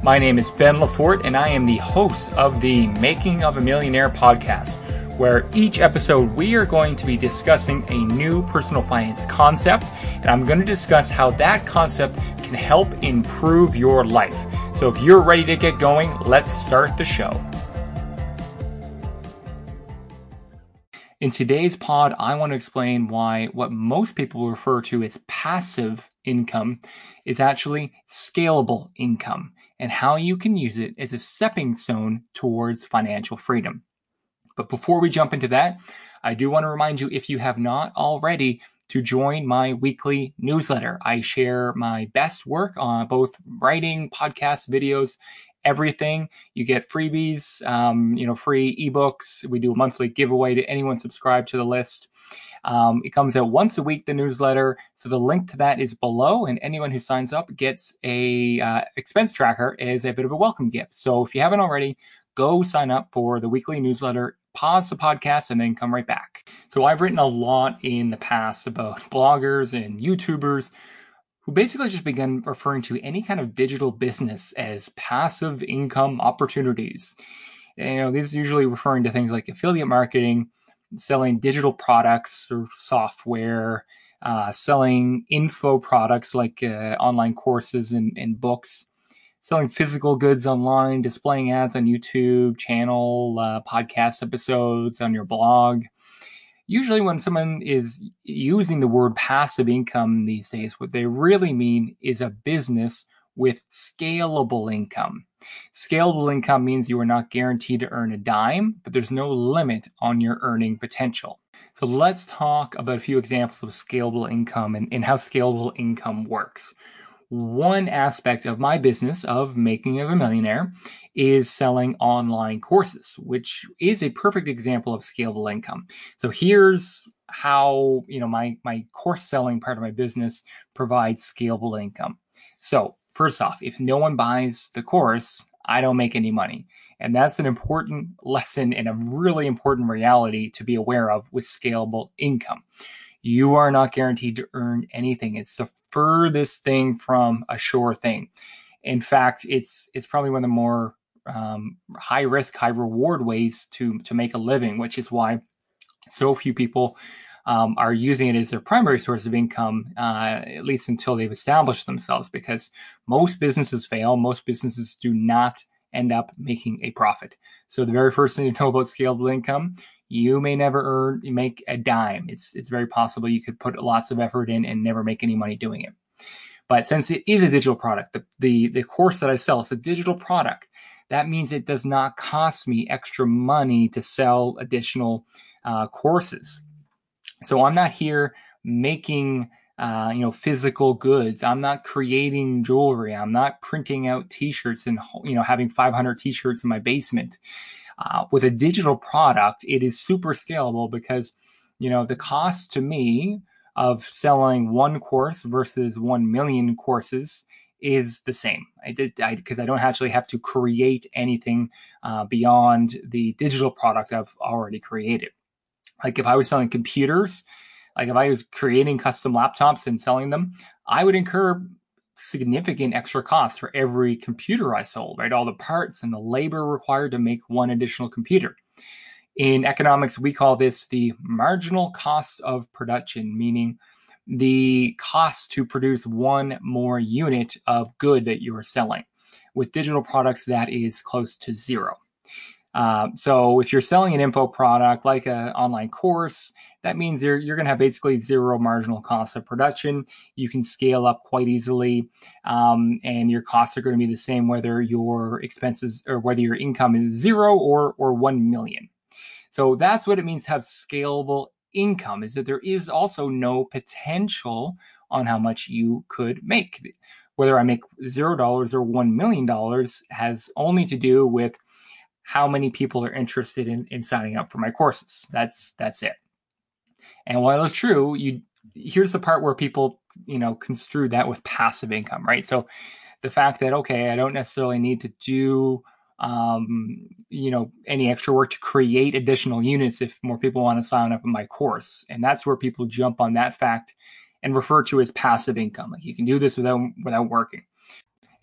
My name is Ben Le Fort, and I am the host of the Making of a Millionaire podcast, where each episode we are going to be discussing a new personal finance concept, and I'm going to discuss how that concept can help improve your life. So if you're ready to get going, let's start the show. In today's pod, I want to explain why what most people refer to as passive income is actually scalable income and how you can use it as a stepping stone towards financial freedom. But before we jump into that, I do want to remind you if you have not already to join my weekly newsletter. I share my best work on both writing, podcasts, videos, everything. You get freebies, um, you know, free ebooks. We do a monthly giveaway to anyone subscribed to the list. Um, it comes out once a week, the newsletter. So the link to that is below, and anyone who signs up gets a uh, expense tracker as a bit of a welcome gift. So if you haven't already, go sign up for the weekly newsletter. Pause the podcast and then come right back. So I've written a lot in the past about bloggers and YouTubers who basically just began referring to any kind of digital business as passive income opportunities. You know, these usually referring to things like affiliate marketing, selling digital products or software, uh, selling info products like uh, online courses and, and, books, selling physical goods online, displaying ads on YouTube channel, uh, podcast episodes on your blog. Usually, when someone is using the word passive income these days, what they really mean is a business with scalable income. Scalable income means you are not guaranteed to earn a dime, but there's no limit on your earning potential. So let's talk about a few examples of scalable income and, and how scalable income works. One aspect of my business of making of a millionaire is selling online courses, which is a perfect example of scalable income. So here's how, you know, my my course selling part of my business provides scalable income. So first off, if no one buys the course, I don't make any money. And that's an important lesson and a really important reality to be aware of with scalable income. You are not guaranteed to earn anything. It's the furthest thing from a sure thing. In fact, it's it's probably one of the more um, high risk, high reward ways to to make a living, which is why so few people um, are using it as their primary source of income, uh, at least until they've established themselves, because most businesses fail. Most businesses do not end up making a profit. So the very first thing to know about scalable income, you may never earn, make a dime. It's it's very possible you could put lots of effort in and never make any money doing it. But since it is a digital product, the the, the course that I sell is a digital product. That means it does not cost me extra money to sell additional uh, courses. So I'm not here making uh, you know physical goods. I'm not creating jewelry. I'm not printing out T-shirts and you know having 500 T-shirts in my basement. Uh, with a digital product, it is super scalable because you know the cost to me of selling one course versus one million courses is the same. I did because I, I, don't actually have to create anything uh, beyond the digital product I've already created. Like if I was selling computers, like if I was creating custom laptops and selling them, I would incur significant extra costs for every computer I sold, right? All the parts and the labor required to make one additional computer. In economics, we call this the marginal cost of production, meaning the cost to produce one more unit of good that you are selling. With digital products, that is close to zero. Uh, so if you're selling an info product like an online course, that means you're, you're going to have basically zero marginal cost of production. You can scale up quite easily, um, and your costs are going to be the same whether your expenses or whether your income is zero or or one million. So that's what it means to have scalable income. Is that there is also no potential on how much you could make. Whether I make zero dollars or one million dollars has only to do with how many people are interested in, in signing up for my courses. That's that's it. And while it's true, you here's the part where people, you know, construe that with passive income, right? So the fact that okay, I don't necessarily need to do um, you know, any extra work to create additional units if more people want to sign up in my course. And that's where people jump on that fact and refer to as passive income. Like you can do this without without working.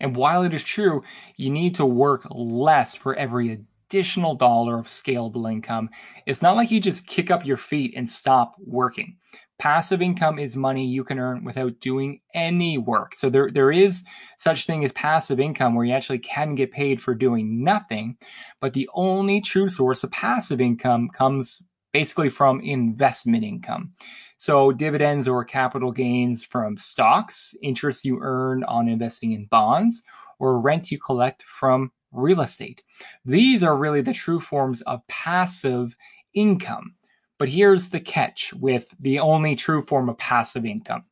And while it is true, you need to work less for every additional dollar of scalable income, it's not like you just kick up your feet and stop working. Passive income is money you can earn without doing any work. So there, there is such thing as passive income where you actually can get paid for doing nothing. But the only true source of passive income comes basically from investment income. So dividends or capital gains from stocks, interest you earn on investing in bonds, or rent you collect from real estate. These are really the true forms of passive income. But here's the catch with the only true form of passive income.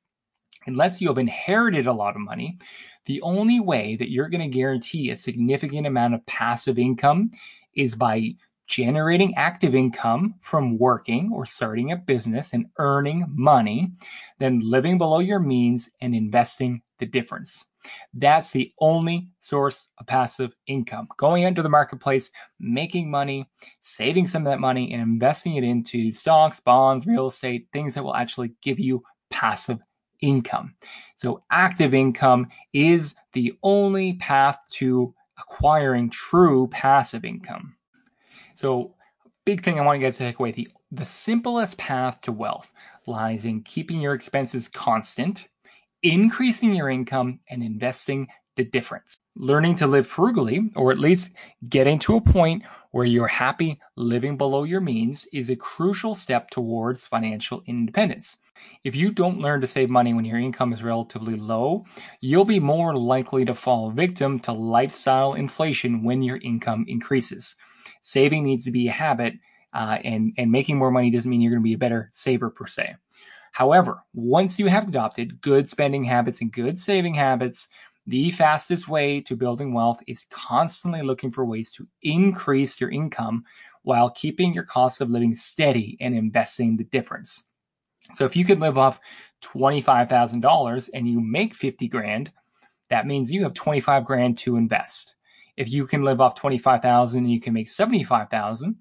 Unless you have inherited a lot of money, the only way that you're going to guarantee a significant amount of passive income is by generating active income from working or starting a business and earning money, then living below your means and investing the difference. That's the only source of passive income. Going into the marketplace, making money, saving some of that money, and investing it into stocks, bonds, real estate, things that will actually give you passive income. So, active income is the only path to acquiring true passive income. So, big thing I want you guys to take away the, the simplest path to wealth lies in keeping your expenses constant increasing your income and investing the difference. Learning to live frugally, or at least getting to a point where you're happy living below your means, is a crucial step towards financial independence. If you don't learn to save money when your income is relatively low, you'll be more likely to fall victim to lifestyle inflation when your income increases. Saving needs to be a habit, uh, and, and making more money doesn't mean you're going to be a better saver per se. However, once you have adopted good spending habits and good saving habits, the fastest way to building wealth is constantly looking for ways to increase your income while keeping your cost of living steady and investing the difference. So if you could live off $25,000 and you make 50 grand, that means you have 25 grand to invest. If you can live off 25,000 and you can make 75,000,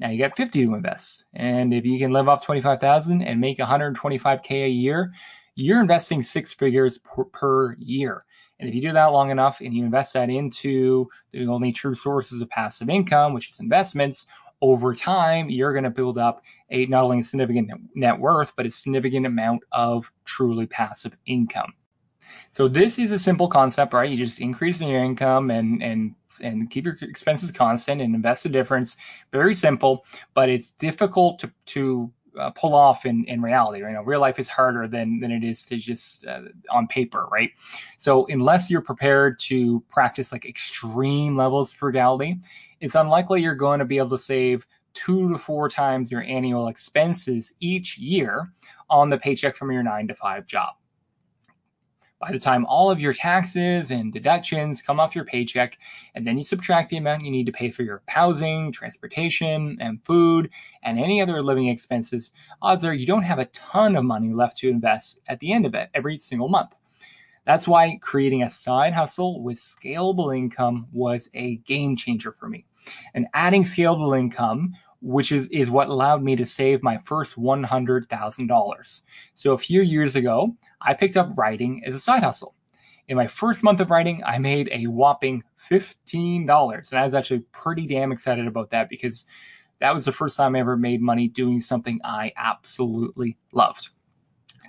now you got 50 to invest. And if you can live off 25,000 and make 125k a year, you're investing six figures per, per, year. And if you do that long enough and you invest that into the only true sources of passive income, which is investments, over time, you're going to build up a not only a significant net worth, but a significant amount of truly passive income. So this is a simple concept, right? You just increase in your income and and and keep your expenses constant and invest the difference. Very simple, but it's difficult to to uh, pull off in, in reality. Right? You know, real life is harder than than it is to just uh, on paper, right? So unless you're prepared to practice like extreme levels of frugality, it's unlikely you're going to be able to save two to four times your annual expenses each year on the paycheck from your nine to five job. By the time all of your taxes and deductions come off your paycheck, and then you subtract the amount you need to pay for your housing, transportation, and food, and any other living expenses, odds are you don't have a ton of money left to invest at the end of it every single month. That's why creating a side hustle with scalable income was a game changer for me. And adding scalable income which is, is what allowed me to save my first $100,000. So a few years ago, I picked up writing as a side hustle. In my first month of writing, I made a whopping $15. And I was actually pretty damn excited about that because that was the first time I ever made money doing something I absolutely loved.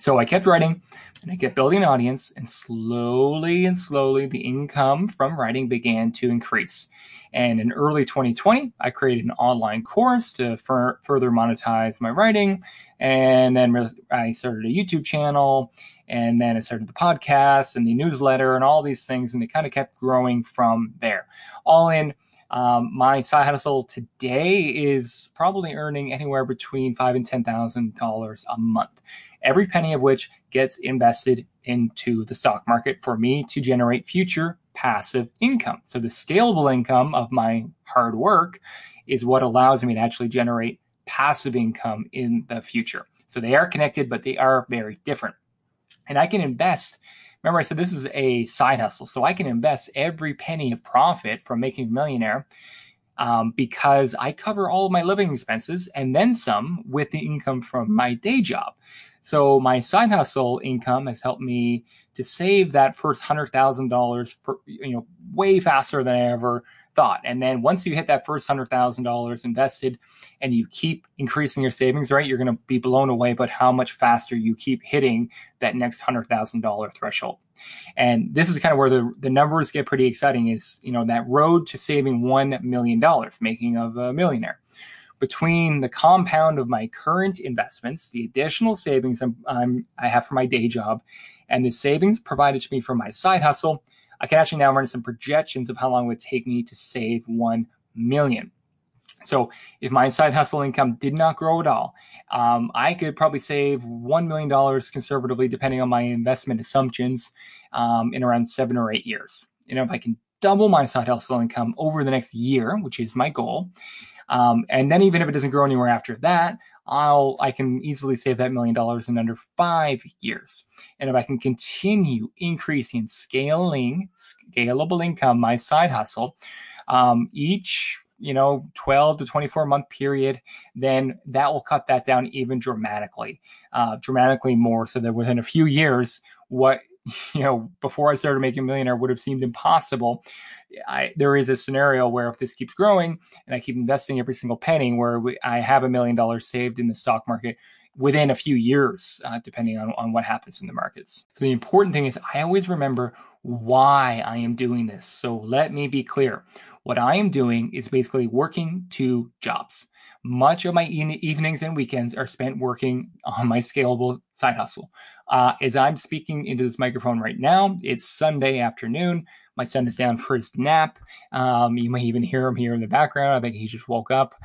So I kept writing and I kept building an audience, and slowly and slowly the income from writing began to increase. And in early 2020, I created an online course to fur- further monetize my writing. And then I started a YouTube channel, and then I started the podcast and the newsletter and all these things, and they kind of kept growing from there. All in, um, my side hustle today is probably earning anywhere between five and ten thousand dollars a month every penny of which gets invested into the stock market for me to generate future passive income. So the scalable income of my hard work is what allows me to actually generate passive income in the future. So they are connected, but they are very different. And I can invest. Remember, I said this is a side hustle. So I can invest every penny of profit from making a millionaire um, because I cover all of my living expenses and then some with the income from my day job. So my side hustle income has helped me to save that first hundred thousand dollars for you know way faster than I ever thought. And then once you hit that first hundred thousand dollars invested and you keep increasing your savings rate, you're going to be blown away by how much faster you keep hitting that next hundred thousand dollar threshold. And this is kind of where the, the numbers get pretty exciting is, you know, that road to saving $1 million, making of a millionaire. Between the compound of my current investments, the additional savings I'm, I'm, i have for my day job, and the savings provided to me from my side hustle, I can actually now run some projections of how long it would take me to save 1 million. So if my side hustle income did not grow at all, um, I could probably save $1 million conservatively, depending on my investment assumptions, um, in around seven or eight years. You know, if I can double my side hustle income over the next year, which is my goal, um, and then even if it doesn't grow anywhere after that, I'll I can easily save that million dollars in under five years. And if I can continue increasing scaling scalable income, my side hustle, um, each you know 12 to 24 month period then that will cut that down even dramatically uh, dramatically more so that within a few years what you know before i started making a millionaire would have seemed impossible I, there is a scenario where if this keeps growing and i keep investing every single penny where we, i have a million dollars saved in the stock market within a few years uh, depending on, on what happens in the markets so the important thing is i always remember why i am doing this so let me be clear what I am doing is basically working two jobs. Much of my e- evenings and weekends are spent working on my scalable side hustle. Uh, as I'm speaking into this microphone right now, it's Sunday afternoon. My son is down for his nap. Um, you may even hear him here in the background. I think he just woke up.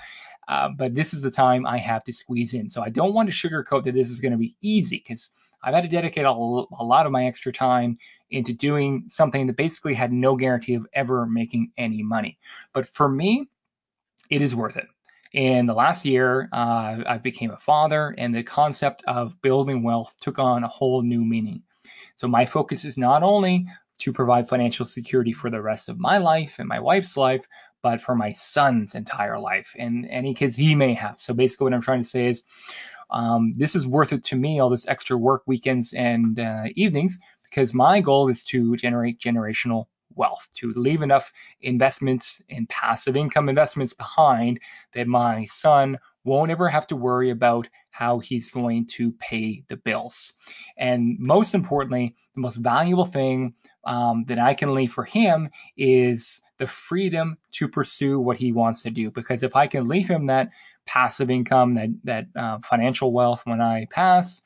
Uh, but this is the time I have to squeeze in. So I don't want to sugarcoat that this is going to be easy because I've had to dedicate a, a lot of my extra time into doing something that basically had no guarantee of ever making any money. But for me, it is worth it. In the last year, uh, I became a father, and the concept of building wealth took on a whole new meaning. So my focus is not only to provide financial security for the rest of my life and my wife's life, but for my son's entire life and any kids he may have. So basically, what I'm trying to say is, um, this is worth it to me. All this extra work weekends and uh, evenings because my goal is to generate generational wealth, to leave enough investments and passive income investments behind that my son won't ever have to worry about how he's going to pay the bills. And most importantly, the most valuable thing um, that I can leave for him is the freedom to pursue what he wants to do. Because if I can leave him that passive income, that that uh, financial wealth when I pass,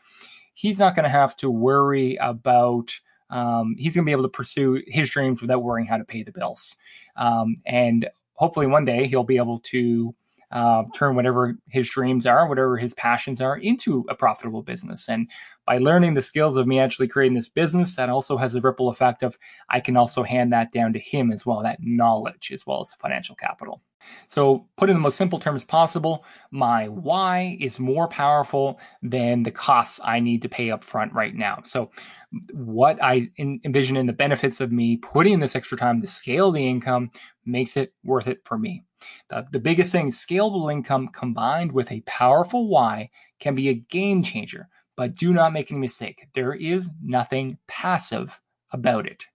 he's not going to have to worry about. Um, he's going to be able to pursue his dreams without worrying how to pay the bills. Um, and hopefully, one day he'll be able to uh, turn whatever his dreams are, whatever his passions are, into a profitable business. And by learning the skills of me actually creating this business, that also has a ripple effect of I can also hand that down to him as well, that knowledge as well as financial capital. So, put in the most simple terms possible, my why is more powerful than the costs I need to pay up front right now. So, what I envision in the benefits of me putting this extra time to scale the income makes it worth it for me. The, the biggest thing scalable income combined with a powerful why can be a game changer, but do not make any mistake. There is nothing passive about it.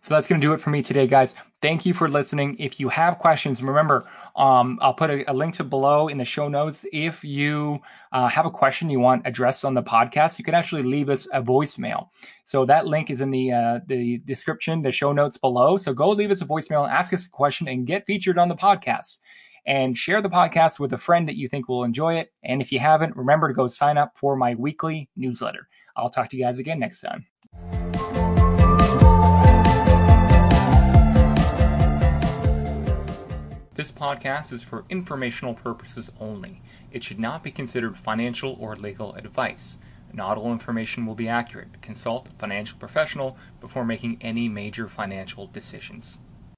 So that's going to do it for me today, guys. Thank you for listening. If you have questions, remember, um, I'll put a, a, link to below in the show notes. If you uh, have a question you want addressed on the podcast, you can actually leave us a voicemail. So that link is in the uh, the description, the show notes below. So go leave us a voicemail, ask us a question, and get featured on the podcast. And share the podcast with a friend that you think will enjoy it. And if you haven't, remember to go sign up for my weekly newsletter. I'll talk to you guys again next time. This podcast is for informational purposes only. It should not be considered financial or legal advice. Not all information will be accurate. Consult a financial professional before making any major financial decisions.